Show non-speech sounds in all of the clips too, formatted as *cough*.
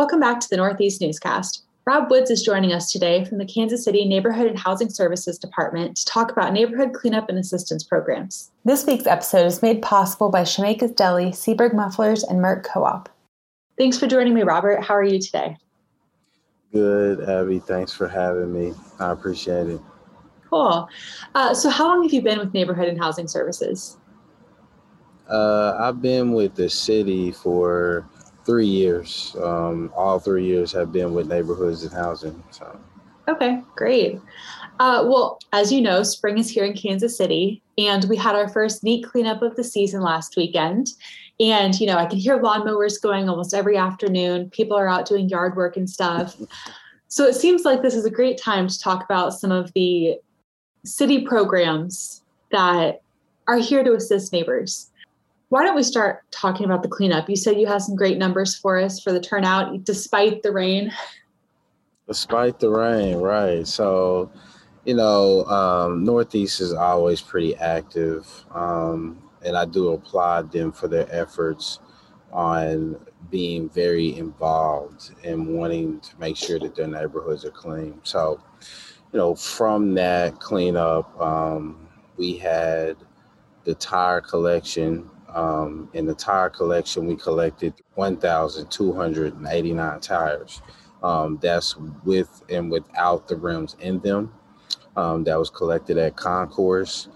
Welcome back to the Northeast Newscast. Rob Woods is joining us today from the Kansas City Neighborhood and Housing Services Department to talk about neighborhood cleanup and assistance programs. This week's episode is made possible by Shemeka's Deli, Seaberg Mufflers, and Merc Co-op. Thanks for joining me, Robert. How are you today? Good, Abby. Thanks for having me. I appreciate it. Cool. Uh, so, how long have you been with Neighborhood and Housing Services? Uh, I've been with the city for three years. Um, all three years have been with neighborhoods and housing. So. Okay, great. Uh, well, as you know, spring is here in Kansas City, and we had our first neat cleanup of the season last weekend. And, you know, I can hear lawnmowers going almost every afternoon. People are out doing yard work and stuff. *laughs* so it seems like this is a great time to talk about some of the city programs that are here to assist neighbors. Why don't we start talking about the cleanup? You said you have some great numbers for us for the turnout despite the rain. Despite the rain, right. So, you know, um, Northeast is always pretty active. Um, and I do applaud them for their efforts on being very involved and wanting to make sure that their neighborhoods are clean. So, you know, from that cleanup, um, we had the tire collection um, in the tire collection, we collected 1,289 tires. Um, that's with and without the rims in them. Um, that was collected at Concourse.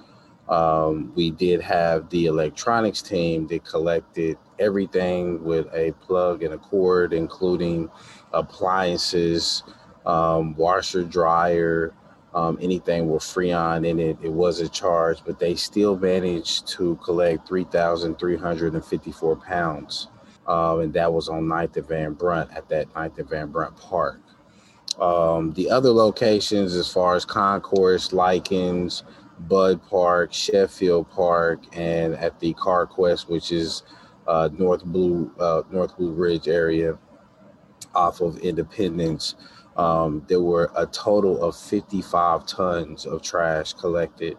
Um, we did have the electronics team that collected everything with a plug and a cord, including appliances, um, washer, dryer, um, anything with Freon in it. It was a charge, but they still managed to collect 3,354 pounds. Um, and that was on 9th and Van Brunt at that 9th and Van Brunt Park. Um, the other locations, as far as Concourse, Lykins, Budd Park, Sheffield Park, and at the CarQuest, which is uh, North Blue uh, North Blue Ridge area off of Independence, um, there were a total of 55 tons of trash collected.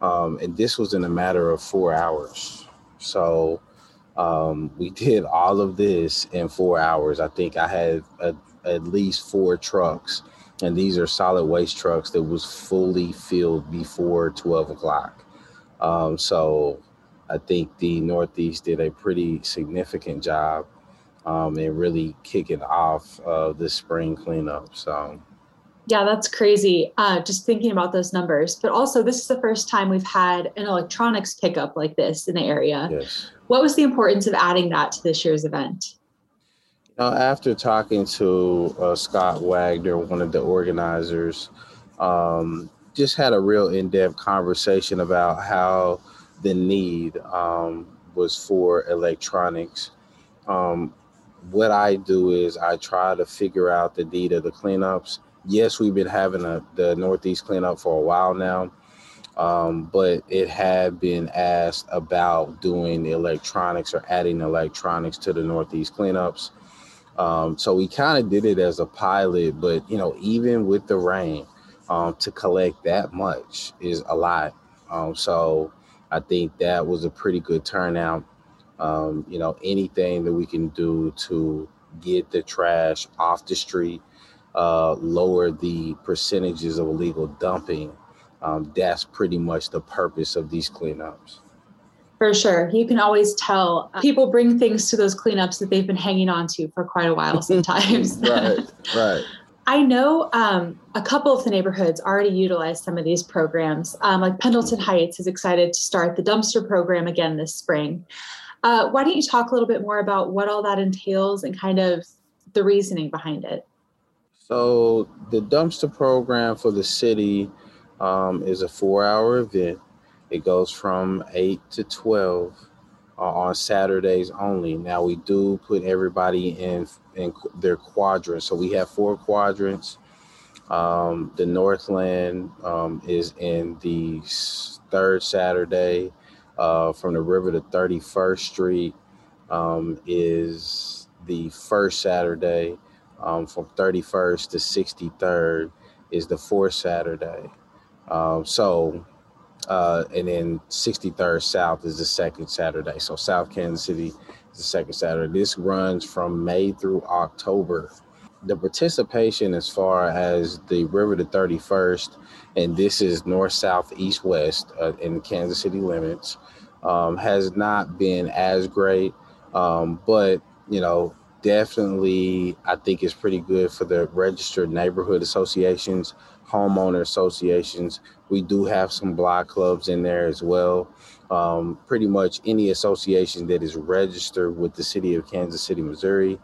Um, and this was in a matter of four hours. So um, we *laughs* did all of this in four hours. I think I had a, at least four trucks, and these are solid waste trucks that was fully filled before 12 o'clock. Um, so I think the Northeast did a pretty significant job um, and really kicking off uh, this spring cleanup. So, yeah, that's crazy. Uh, just thinking about those numbers, but also this is the first time we've had an electronics pickup like this in the area. Yes. What was the importance of adding that to this year's event? Uh, after talking to uh, Scott Wagner, one of the organizers, um, just had a real in-depth conversation about how the need um, was for electronics. Um, what I do is I try to figure out the need of the cleanups. Yes, we've been having a, the Northeast cleanup for a while now, um, but it had been asked about doing electronics or adding electronics to the Northeast cleanups. Um, so we kind of did it as a pilot, but you know, even with the rain, um, to collect that much is a lot. Um, so I think that was a pretty good turnout um, you know, anything that we can do to get the trash off the street, uh, lower the percentages of illegal dumping. Um, that's pretty much the purpose of these cleanups. For sure. You can always tell uh, people bring things to those cleanups that they've been hanging on to for quite a while *laughs* sometimes. right, right. I know um, a couple of the neighborhoods already utilize some of these programs. Um, like Pendleton Heights is excited to start the dumpster program again this spring. Uh, why don't you talk a little bit more about what all that entails and kind of the reasoning behind it? So, the dumpster program for the city um, is a four hour event. It goes from 8 to 12 uh, on Saturdays only. Now, we do put everybody in, in their quadrants. So, we have four quadrants. Um, the Northland um, is in the third Saturday uh, from the river to 31st Street um, is the first Saturday. Um, from 31st to 63rd is the fourth Saturday. Um, so, uh, and then 63rd South is the second Saturday. So South Kansas City is the second Saturday. This runs from May through October. The participation, as far as the River to 31st, and this is north, south, east, west uh, in Kansas City limits, um, has not been as great. Um, but, you know, definitely, I think it's pretty good for the registered neighborhood associations, homeowner associations. We do have some block clubs in there as well. Um, pretty much any association that is registered with the city of Kansas City, Missouri,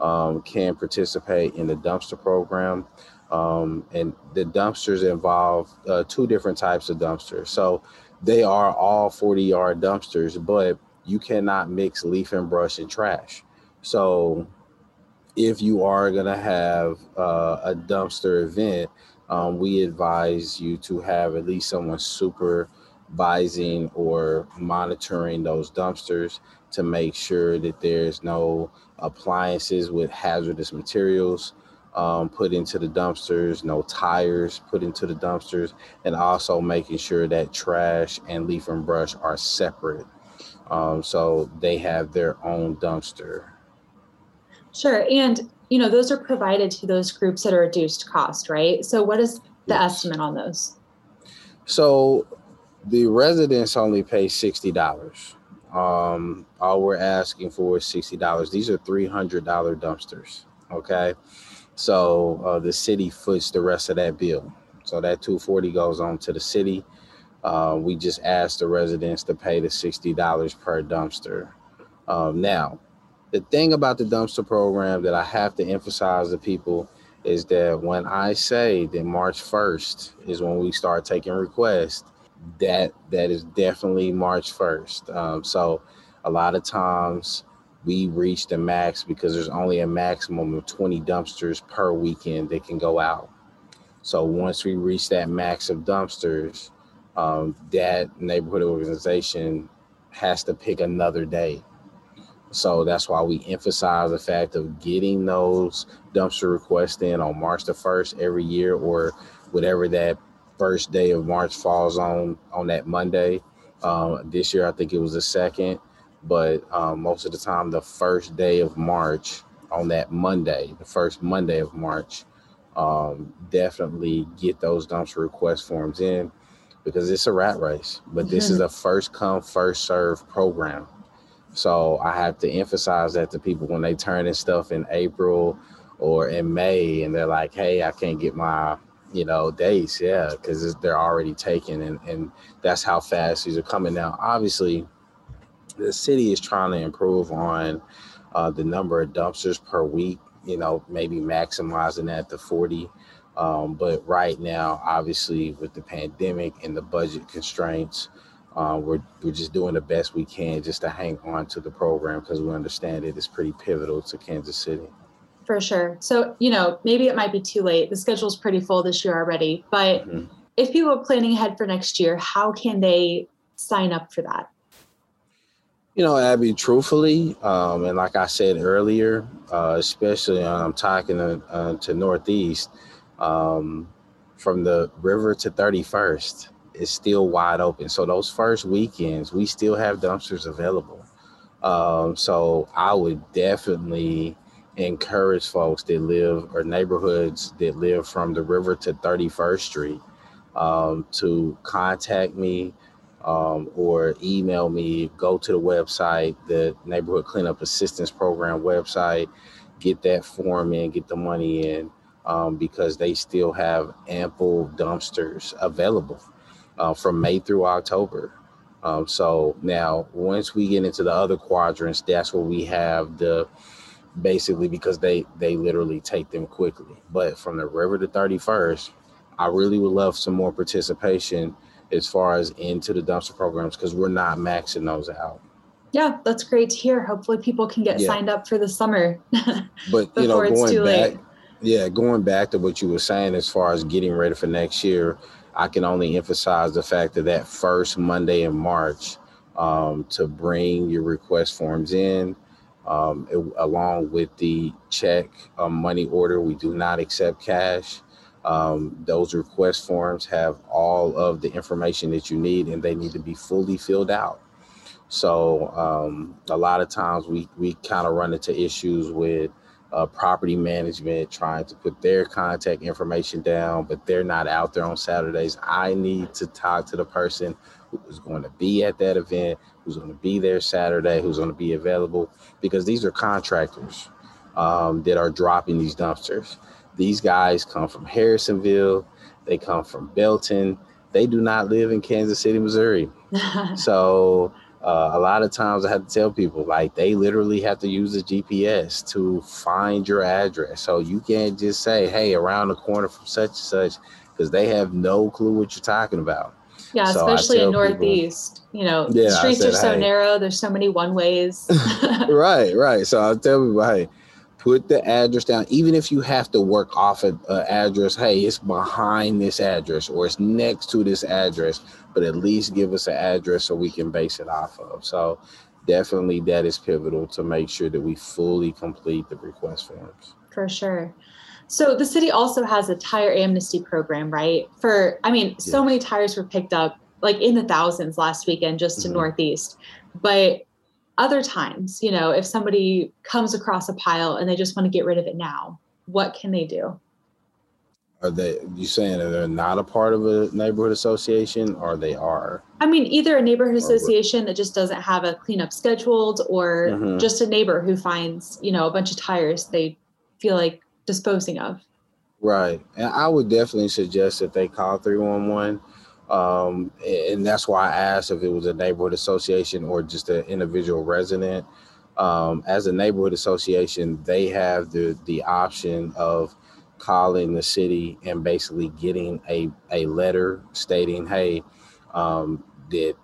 um, can participate in the dumpster program. Um, and the dumpsters involve uh, two different types of dumpsters. So they are all 40 yard dumpsters, but you cannot mix leaf and brush and trash. So if you are going to have uh, a dumpster event, um, we advise you to have at least someone supervising or monitoring those dumpsters to make sure that there's no appliances with hazardous materials um, put into the dumpsters, no tires put into the dumpsters, and also making sure that trash and leaf and brush are separate. Um, so they have their own dumpster. Sure. And, you know, those are provided to those groups at a reduced cost, right? So what is the yes. estimate on those? So the residents only pay $60. Um, all we're asking for is $60. These are $300 dumpsters. Okay. So uh, the city foots the rest of that bill. So that 240 goes on to the city. Uh, we just ask the residents to pay the $60 per dumpster. Um, now, the thing about the dumpster program that I have to emphasize to people is that when I say that March 1st is when we start taking requests, that that is definitely March 1st. Um, so a lot of times we reach the max because there's only a maximum of 20 dumpsters per weekend that can go out. So once we reach that max of dumpsters, um, that neighborhood organization has to pick another day. So that's why we emphasize the fact of getting those dumpster requests in on March the 1st every year or whatever that first day of March falls on on that Monday. Um, this year, I think it was the second but um, most of the time, the first day of March on that Monday, the first Monday of March, um, definitely get those dumpster request forms in because it's a rat race. But this is *laughs* a first come, first serve program. So I have to emphasize that to people when they turn in stuff in April or in May and they're like, hey, I can't get my you know days yeah because they're already taken and and that's how fast these are coming now obviously the city is trying to improve on uh, the number of dumpsters per week. You know, maybe maximizing that to 40. Um, but right now, obviously, with the pandemic and the budget constraints, uh, we're we're just doing the best we can just to hang on to the program because we understand it is pretty pivotal to Kansas City. For sure. So you know, maybe it might be too late. The schedule's pretty full this year already. But mm-hmm. if people are planning ahead for next year, how can they sign up for that? You know, Abby, truthfully, um, and like I said earlier, uh, especially I'm um, talking to, uh, to Northeast, um, from the river to 31st is still wide open. So those first weekends, we still have dumpsters available. Um, so I would definitely encourage folks that live or neighborhoods that live from the river to 31st Street um, to contact me um, or email me, go to the website, the Neighborhood Cleanup Assistance Program website, get that form in, get the money in, um, because they still have ample dumpsters available uh, from May through October. Um, so now, once we get into the other quadrants, that's where we have the basically because they they literally take them quickly. But from the river to 31st, I really would love some more participation as far as into the dumpster programs because we're not maxing those out. Yeah, that's great to hear. Hopefully, people can get yeah. signed up for the summer. *laughs* but you know, going back, late. yeah, going back to what you were saying as far as getting ready for next year, I can only emphasize the fact that that first Monday in March, um, to bring your request forms in, um, it, along with the check um, money order. We do not accept cash. Um, those request forms have all of the information that you need and they need to be fully filled out. So um, a lot of times we we kind of run into issues with uh, property management trying to put their contact information down, but they're not out there on Saturdays. I need to talk to the person who's going to be at that event, who's going to be there Saturday, who's going to be available, because these are contractors um, that are dropping these dumpsters. These guys come from Harrisonville, they come from Belton. They do not live in Kansas City, Missouri. *laughs* so uh, a lot of times I have to tell people like they literally have to use the GPS to find your address. So you can't just say, "Hey, around the corner from such and such," because they have no clue what you're talking about. Yeah, so especially in Northeast. People, you know, yeah, streets said, are so hey. narrow. There's so many one ways. *laughs* right, right. So I'll tell people, hey, put the address down even if you have to work off an address hey it's behind this address or it's next to this address but at least give us an address so we can base it off of so definitely that is pivotal to make sure that we fully complete the request forms for sure so the city also has a tire amnesty program right for i mean so many tires were picked up like in the thousands last weekend just in mm-hmm. northeast but other times, you know, if somebody comes across a pile and they just want to get rid of it now, what can they do? Are they you saying that they're not a part of a neighborhood association or they are? I mean, either a neighborhood association that just doesn't have a cleanup scheduled or mm-hmm. just a neighbor who finds, you know, a bunch of tires they feel like disposing of. Right. And I would definitely suggest that they call 311 um, and that's why I asked if it was a neighborhood association or just an individual resident. Um, as a neighborhood association, they have the the option of calling the city and basically getting a, a letter stating, hey, um, that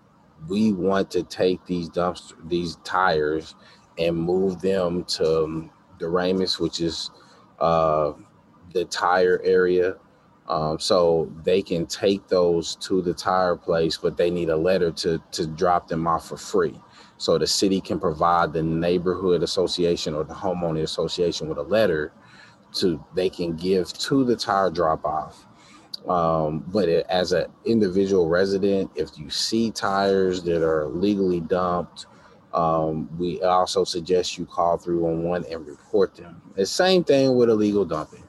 we want to take these dumpster these tires and move them to the Ramus, which is uh, the tire area um, so they can take those to the tire place, but they need a letter to to drop them off for free. So the city can provide the neighborhood association or the homeowner association with a letter to they can give to the tire drop off. Um, but it, as an individual resident, if you see tires that are legally dumped, um, we also suggest you call 311 and report them. The same thing with illegal dumping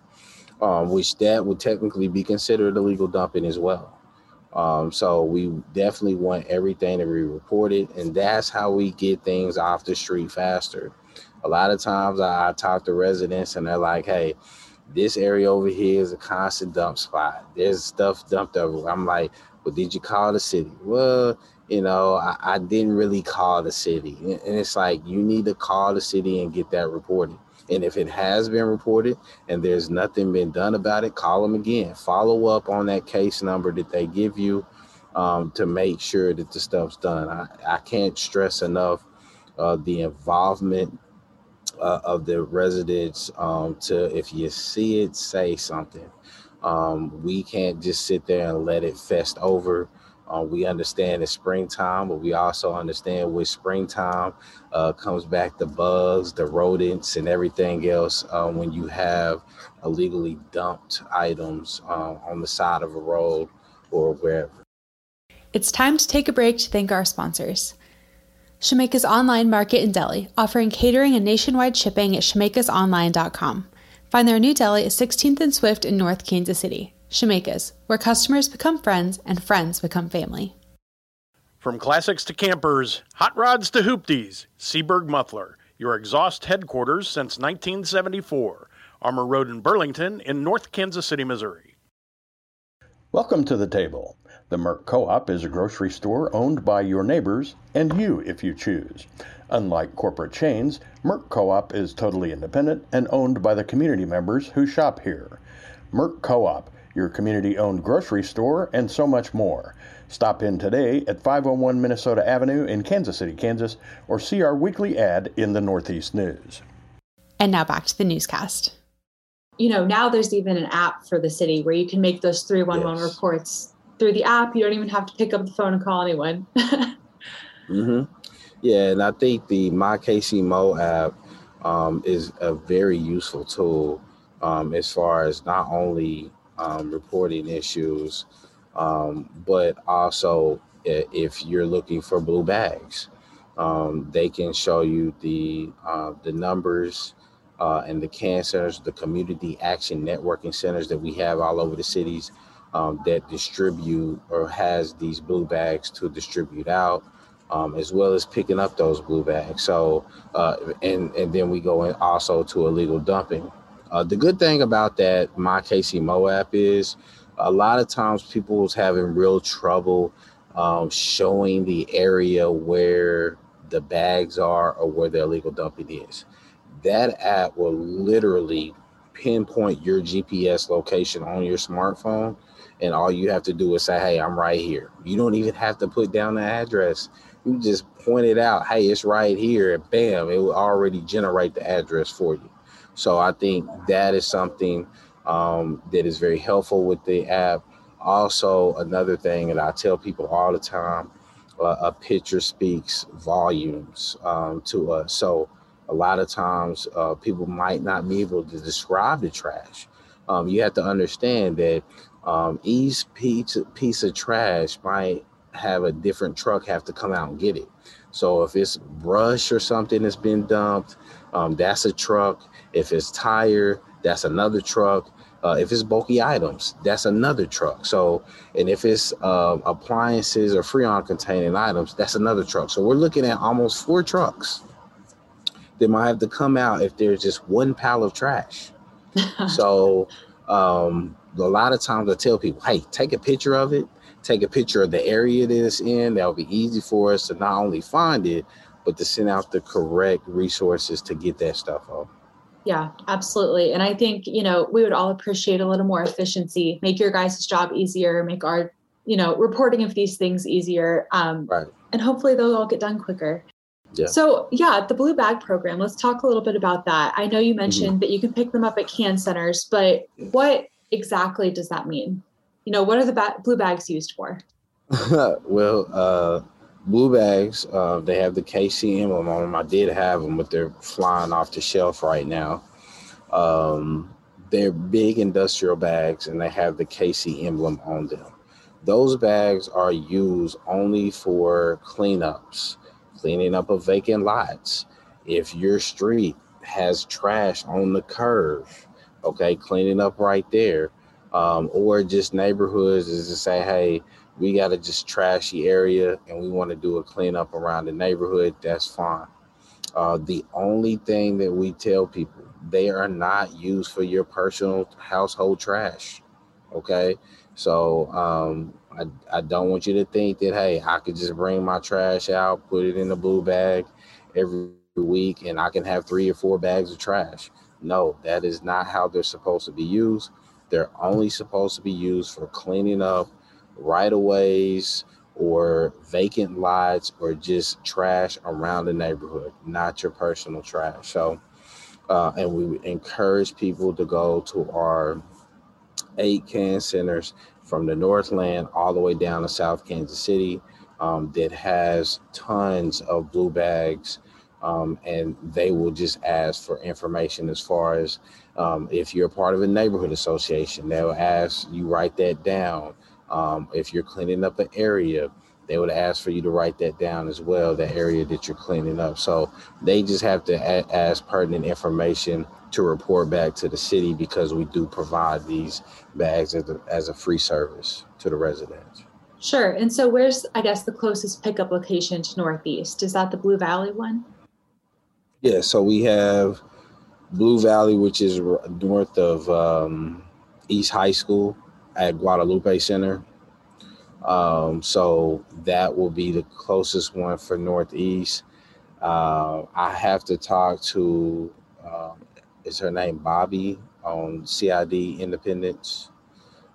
um, which that would technically be considered illegal dumping as well. Um, so we definitely want everything to be reported, and that's how we get things off the street faster. A lot of times I, I talk to residents and they're like, "Hey, this area over here is a constant dump spot. There's stuff dumped over." I'm like, "Well, did you call the city?" Well, you know, I, I didn't really call the city, and it's like you need to call the city and get that reported. And if it has been reported and there's nothing been done about it, call them again. Follow up on that case number that they give you um, to make sure that the stuff's done. I, I can't stress enough uh, the involvement uh, of the residents um, to, if you see it, say something. Um, we can't just sit there and let it fest over. Uh, we understand it's springtime, but we also understand with springtime uh, comes back the bugs, the rodents, and everything else uh, when you have illegally dumped items uh, on the side of a road or wherever. It's time to take a break to thank our sponsors. Shemeka's Online Market in Deli, offering catering and nationwide shipping at shemekasonline.com. Find their new deli at 16th and Swift in North Kansas City. Shemeka's, where customers become friends and friends become family. From classics to campers, hot rods to hoopties, Seaberg Muffler, your exhaust headquarters since 1974. Armour Road in Burlington in North Kansas City, Missouri. Welcome to the table. The Merc Co op is a grocery store owned by your neighbors and you if you choose. Unlike corporate chains, Merc Co op is totally independent and owned by the community members who shop here. Merc Co op your community owned grocery store, and so much more. Stop in today at 501 Minnesota Avenue in Kansas City, Kansas, or see our weekly ad in the Northeast News. And now back to the newscast. You know, now there's even an app for the city where you can make those 311 yes. reports through the app. You don't even have to pick up the phone and call anyone. *laughs* mm-hmm. Yeah, and I think the My KC Mo app um, is a very useful tool um, as far as not only um, reporting issues, um, but also if you're looking for blue bags. Um, they can show you the uh, the numbers uh, and the CAN centers, the community action networking centers that we have all over the cities um, that distribute or has these blue bags to distribute out, um, as well as picking up those blue bags. So, uh, and and then we go in also to illegal dumping. Uh, the good thing about that My KC app is a lot of times people was having real trouble um, showing the area where the bags are or where the illegal dumping is. That app will literally pinpoint your GPS location on your smartphone. And all you have to do is say, Hey, I'm right here. You don't even have to put down the address. You just point it out. Hey, it's right here. And bam, it will already generate the address for you. So I think that is something um, that is very helpful with the app. Also, another thing that I tell people all the time uh, a picture speaks volumes um, to us. So a lot of times uh, people might not be able to describe the trash. Um, you have to understand that um, each piece, piece of trash might have a different truck have to come out and get it. So if it's brush or something that's been dumped, um, that's a truck. If it's tire, that's another truck. Uh, if it's bulky items, that's another truck. So, and if it's uh, appliances or freon containing items, that's another truck. So we're looking at almost four trucks that might have to come out if there's just one pile of trash. *laughs* so, um, a lot of times I tell people, hey, take a picture of it, take a picture of the area that it's in. That'll be easy for us to not only find it, but to send out the correct resources to get that stuff off. Yeah, absolutely. And I think, you know, we would all appreciate a little more efficiency, make your guys' job easier, make our, you know, reporting of these things easier. Um, right. And hopefully they'll all get done quicker. Yeah. So, yeah, the blue bag program, let's talk a little bit about that. I know you mm-hmm. mentioned mm-hmm. that you can pick them up at can centers, but what exactly does that mean? You know, what are the ba- blue bags used for? *laughs* well, uh, blue bags. Uh, they have the KC emblem on them. I did have them, but they're flying off the shelf right now. Um, they're big industrial bags, and they have the KC emblem on them. Those bags are used only for cleanups, cleaning up of vacant lots. If your street has trash on the curve, okay, cleaning up right there, um, or just neighborhoods is to say, hey, we got a just trashy area and we want to do a cleanup around the neighborhood, that's fine. Uh, the only thing that we tell people, they are not used for your personal household trash. Okay. So um, I, I don't want you to think that, hey, I could just bring my trash out, put it in a blue bag every week, and I can have three or four bags of trash. No, that is not how they're supposed to be used. They're only supposed to be used for cleaning up right of ways or vacant lots or just trash around the neighborhood, not your personal trash. So, uh, and we encourage people to go to our eight can centers from the Northland all the way down to South Kansas City um, that has tons of blue bags. Um, and they will just ask for information as far as um, if you're part of a neighborhood association, they'll ask you write that down. Um, if you're cleaning up an area, they would ask for you to write that down as well, the area that you're cleaning up. So they just have to a- ask pertinent information to report back to the city because we do provide these bags as a, as a free service to the residents. Sure. And so where's, I guess, the closest pickup location to Northeast? Is that the Blue Valley one? Yeah. So we have Blue Valley, which is north of um, East High School at Guadalupe Center. Um, so that will be the closest one for Northeast. Uh, I have to talk to, uh, is her name Bobby on CID Independence?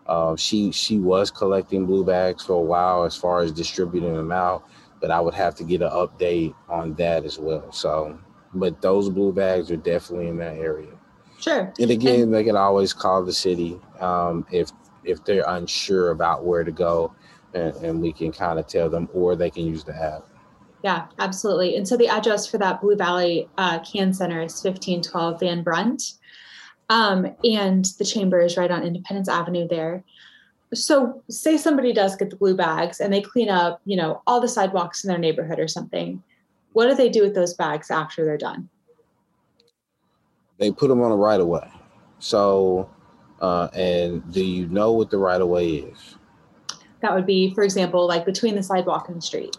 Uh, she she was collecting blue bags for a while as far as distributing them out, but I would have to get an update on that as well. So, but those blue bags are definitely in that area. Sure. And again, and- they can always call the city um, if if they're unsure about where to go, and, and we can kind of tell them, or they can use the app. Yeah, absolutely. And so the address for that Blue Valley uh, Can Center is 1512 Van Brunt. Um, and the chamber is right on Independence Avenue there. So, say somebody does get the blue bags and they clean up, you know, all the sidewalks in their neighborhood or something. what do they do with those bags after they're done? They put them on a right of way. So, uh, and do you know what the right of way is? That would be, for example, like between the sidewalk and the street.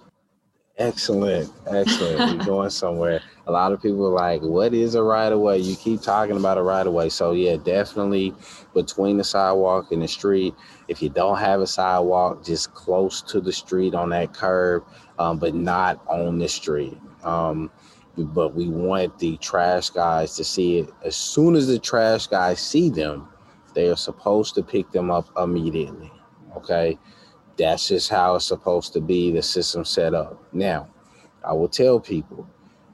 Excellent, excellent. You're *laughs* going somewhere. A lot of people are like, "What is a right of way?" You keep talking about a right of way, so yeah, definitely between the sidewalk and the street. If you don't have a sidewalk, just close to the street on that curb, um, but not on the street. Um, but we want the trash guys to see it as soon as the trash guys see them. They are supposed to pick them up immediately. Okay that's just how it's supposed to be the system set up now i will tell people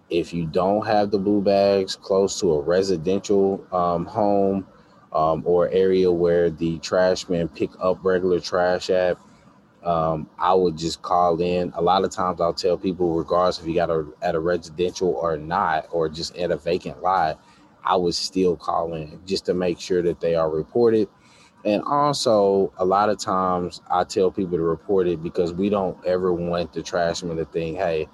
if you don't have the blue bags close to a residential um, home um, or area where the trash men pick up regular trash at um, i would just call in a lot of times i'll tell people regardless if you got a at a residential or not or just at a vacant lot i would still call in just to make sure that they are reported and also, a lot of times I tell people to report it because we don't ever want the trashman to think, hey,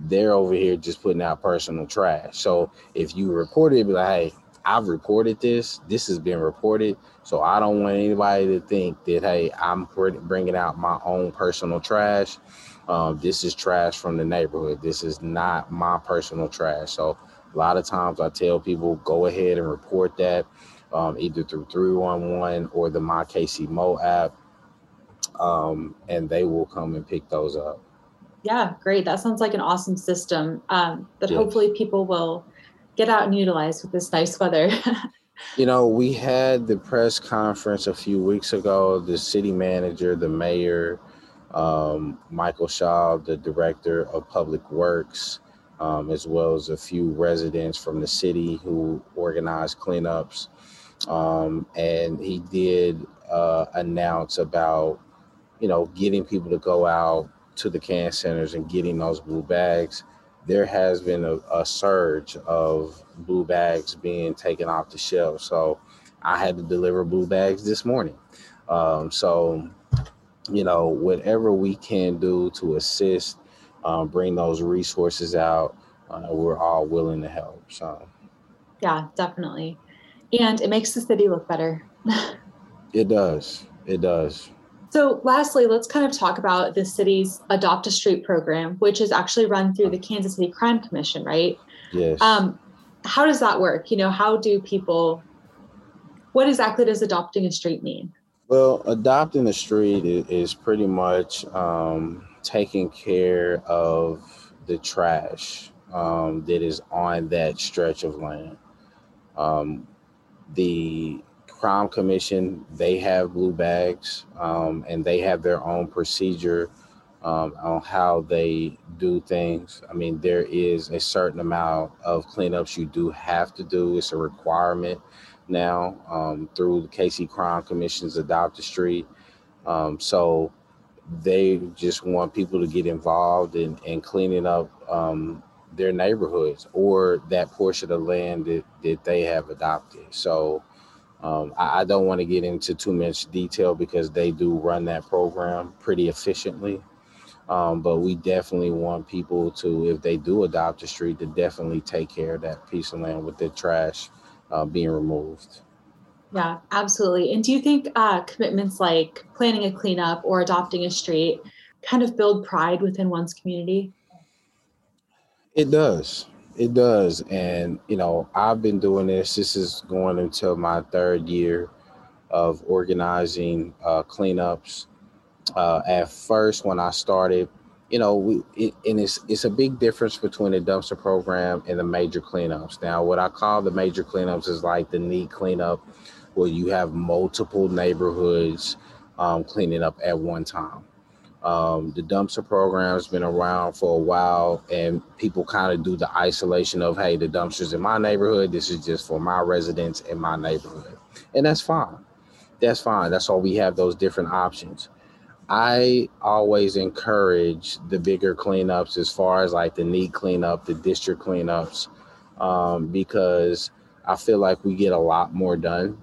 they're over here just putting out personal trash. So if you report it, be like, hey, I've reported this. This has been reported. So I don't want anybody to think that, hey, I'm bringing out my own personal trash. Um, this is trash from the neighborhood. This is not my personal trash. So a lot of times I tell people, go ahead and report that um, either through 311 or the My KC Mo app, um, and they will come and pick those up. Yeah, great. That sounds like an awesome system um, that yes. hopefully people will get out and utilize with this nice weather. *laughs* you know, we had the press conference a few weeks ago. The city manager, the mayor, um, Michael Shaw, the director of public works, um, as well as a few residents from the city who organized cleanups. Um, and he did uh, announce about, you know, getting people to go out to the can centers and getting those blue bags. There has been a, a surge of blue bags being taken off the shelf. So I had to deliver blue bags this morning. Um, so, you know, whatever we can do to assist, um, bring those resources out, uh, we're all willing to help. So, yeah, definitely and it makes the city look better. it does. It does. So, lastly, let's kind of talk about the city's Adopt a Street program, which is actually run through the Kansas City Crime Commission, right? Yes. Um, how does that work? You know, how do people, what exactly does adopting a street mean? Well, adopting a street is, pretty much um, taking care of the trash um, that is on that stretch of land. Um, the crime commission they have blue bags um, and they have their own procedure um, on how they do things. I mean there is a certain amount of cleanups you do have to do. It's a requirement now um, through the kc crime commission's adopt a street. Um, so they just want people to get involved in, in cleaning up um, their neighborhoods or that portion of land that, that they have adopted. So um, I, I, don't want to get into too much detail because they do run that program pretty efficiently. Um, but we definitely want people to, if they do adopt a street, to definitely take care of that piece of land with the trash uh, being removed. Yeah, absolutely. And do you think uh, commitments like planning a cleanup or adopting a street kind of build pride within one's community? It does. It does. And, you know, I've been doing this. This is going until my third year of organizing uh, cleanups. Uh, at first, when I started, you know, we it, and it's it's a big difference between the dumpster program and the major cleanups. Now, what I call the major cleanups is like the neat cleanup, where you have multiple neighborhoods um, cleaning up at one time. Um, the dumpster program has been around for a while, and people kind of do the isolation of, hey, the dumpster's in my neighborhood. This is just for my residents in my neighborhood. And that's fine. That's fine. That's why we have those different options. I always encourage the bigger cleanups as far as like the neat cleanup, the district cleanups, um, because I feel like we get a lot more done.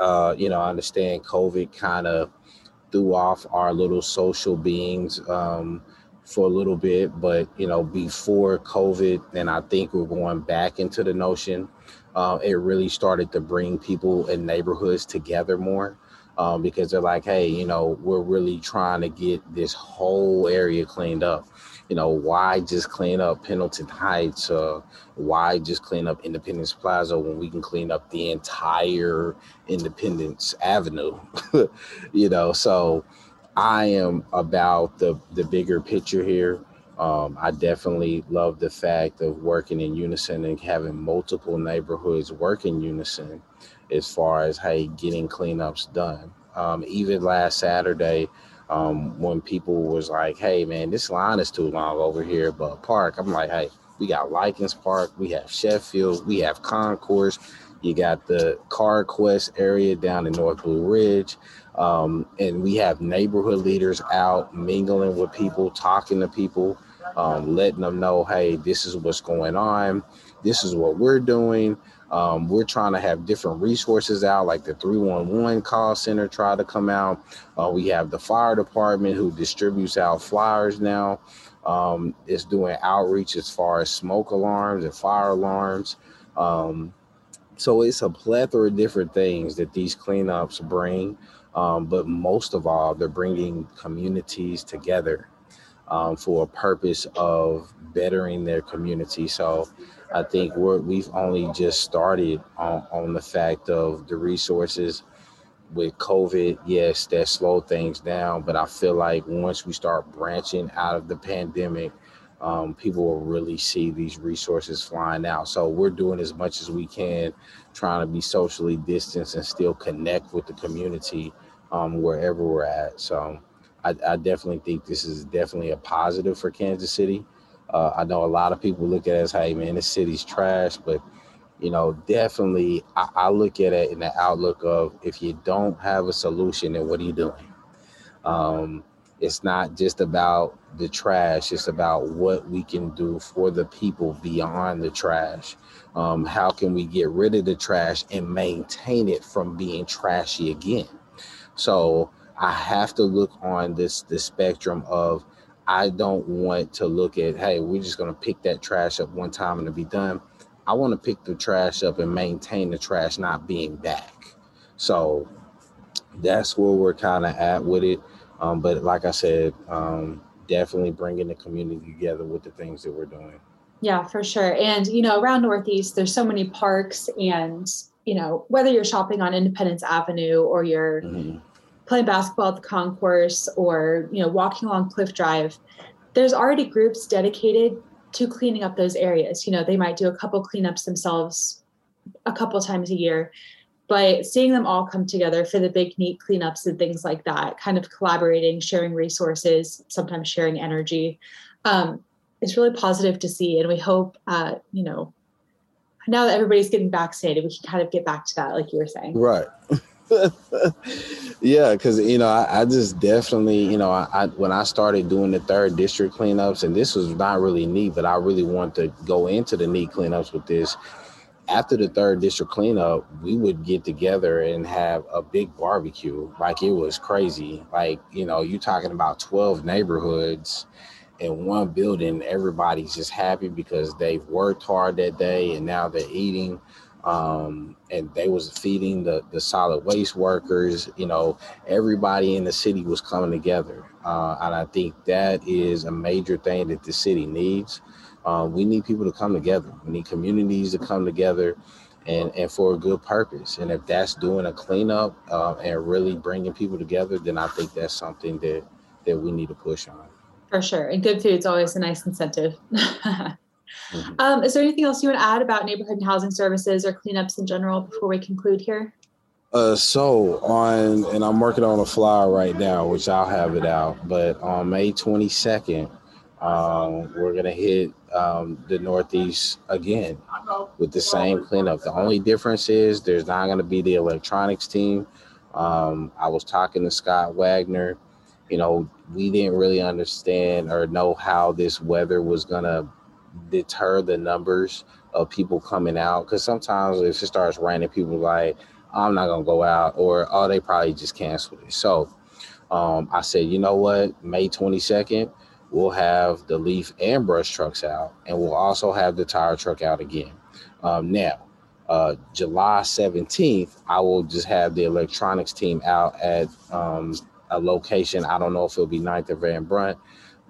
Uh, you know, I understand COVID kind of threw off our little social beings um, for a little bit, but you know, before COVID, and I think we're going back into the notion. Uh, it really started to bring people in neighborhoods together more um, because they're like, hey, you know, we're really trying to get this whole area cleaned up. You know, why just clean up Pendleton Heights? Uh, why just clean up Independence Plaza when we can clean up the entire Independence Avenue? *laughs* you know, so I am about the the bigger picture here. Um, I definitely love the fact of working in unison and having multiple neighborhoods work in unison as far as hey getting cleanups done. Um, even last Saturday, um, when people was like, "Hey man, this line is too long over here," but Park, I'm like, "Hey, we got Lykins Park, we have Sheffield, we have Concourse, you got the Car Quest area down in North Blue Ridge." Um, and we have neighborhood leaders out mingling with people, talking to people, um, letting them know, hey, this is what's going on. This is what we're doing. Um, we're trying to have different resources out, like the 311 call center try to come out. Uh, we have the fire department who distributes out flyers now. Um, it's doing outreach as far as smoke alarms and fire alarms. Um, so it's a plethora of different things that these cleanups bring. Um, but most of all, they're bringing communities together um, for a purpose of bettering their community. So I think we're, we've only just started on, on the fact of the resources with COVID. Yes, that slowed things down, but I feel like once we start branching out of the pandemic, um, people will really see these resources flying out. So we're doing as much as we can, trying to be socially distanced and still connect with the community um, wherever we're at. So I, I, definitely think this is definitely a positive for Kansas City. Uh, I know a lot of people look at it as, hey, man, this city's trash, but you know, definitely I, I look at it in the outlook of if you don't have a solution, then what are you doing? Um, it's not just about the trash it's about what we can do for the people beyond the trash um, how can we get rid of the trash and maintain it from being trashy again so i have to look on this the spectrum of i don't want to look at hey we're just going to pick that trash up one time and it'll be done i want to pick the trash up and maintain the trash not being back so that's where we're kind of at with it um, but like I said, um, definitely bringing the community together with the things that we're doing. Yeah, for sure. And, you know, around Northeast, there's so many parks and, you know, whether you're shopping on Independence Avenue or you're mm-hmm. Playing basketball at the concourse or, you know, walking along Cliff Drive, there's already groups dedicated to cleaning up those areas. You know, they might do a couple cleanups themselves a couple times a year but seeing them all come together for the big neat cleanups and things like that kind of collaborating sharing resources sometimes sharing energy um, it's really positive to see. And we hope uh, you know now that everybody's getting vaccinated we can kind of get back to that like you were saying. Right *laughs* *laughs* yeah because you know I, I, just definitely you know I, I, when i started doing the third district cleanups and this was not really neat but i really want to go into the neat cleanups with this after the third district cleanup, we would get together and have a big barbecue. Like it was crazy. Like, you know, you talking about 12 neighborhoods in one building. Everybody's just happy because they've worked hard that day and now they're eating. Um, and they was feeding the, the solid waste workers, you know, everybody in the city was coming together. Uh, and I think that is a major thing that the city needs. Um, we need people to come together. We need communities to come together and, and for a good purpose. And if that's doing a cleanup uh, and really bringing people together, then I think that's something that, that we need to push on. For sure. And good food is always a nice incentive. *laughs* mm-hmm. um, is there anything else you want to add about neighborhood and housing services or cleanups in general before we conclude here? Uh, so on, and I'm working on a flyer right now, which I'll have it out. But on May 22nd, um, we're gonna hit um, the Northeast again with the same cleanup. The only difference is there's not gonna be the electronics team. Um, I was talking to Scott Wagner. You know, we didn't really understand or know how this weather was gonna deter the numbers of people coming out. Because sometimes if it starts raining, people like, I'm not gonna go out, or oh, they probably just canceled it. So um, I said, you know what, May 22nd, we'll have the leaf and brush trucks out, and we'll also have the tire truck out again. Um, now, uh, July 17th, I will just have the electronics team out at um, a location. I don't know if it'll be Ninth or Van Brunt,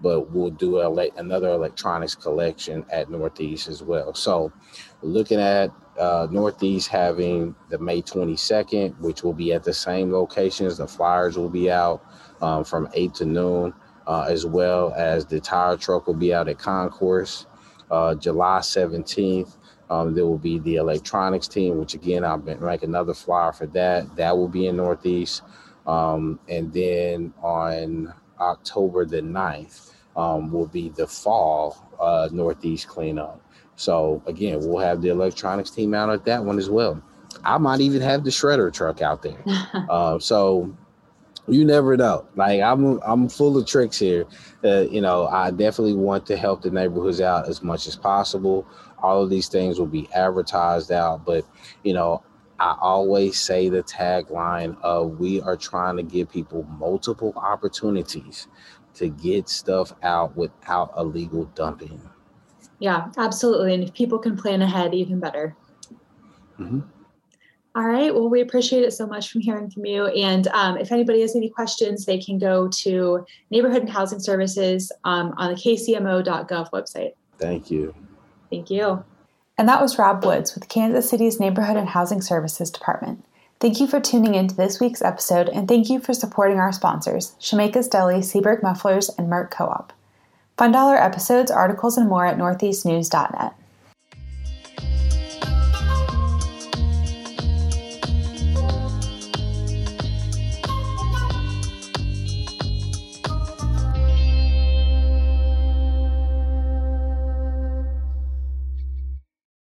but we'll do another electronics collection at Northeast as well. So, looking at uh, Northeast having the May 22nd, which will be at the same locations. The flyers will be out um, from 8 to noon, uh, as well as the tire truck will be out at Concourse. Uh, July 17th, um, there will be the electronics team, which again, I'll make another flyer for that. That will be in Northeast. Um, and then on October the 9th um, will be the fall uh, Northeast cleanup. So again, we'll have the electronics team out at that one as well. I might even have the shredder truck out there. *laughs* uh, so you never know. Like I'm, I'm full of tricks here. Uh, you know, I definitely want to help the neighborhoods out as much as possible. All of these things will be advertised out, but you know, I always say the tagline of we are trying to give people multiple opportunities to get stuff out without illegal dumping. Yeah, absolutely. And if people can plan ahead, even better. Mm-hmm. All right. Well, we appreciate it so much from hearing from you. And um, if anybody has any questions, they can go to Neighborhood and Housing Services um, on the kcmo.gov website. Thank you. Thank you. And that was Rob Woods with Kansas City's Neighborhood and Housing Services Department. Thank you for tuning into this week's episode, and thank you for supporting our sponsors, Shemeka's Deli, Seaberg Mufflers, and Merc Co op. Find all our episodes, articles, and more at northeastnews.net.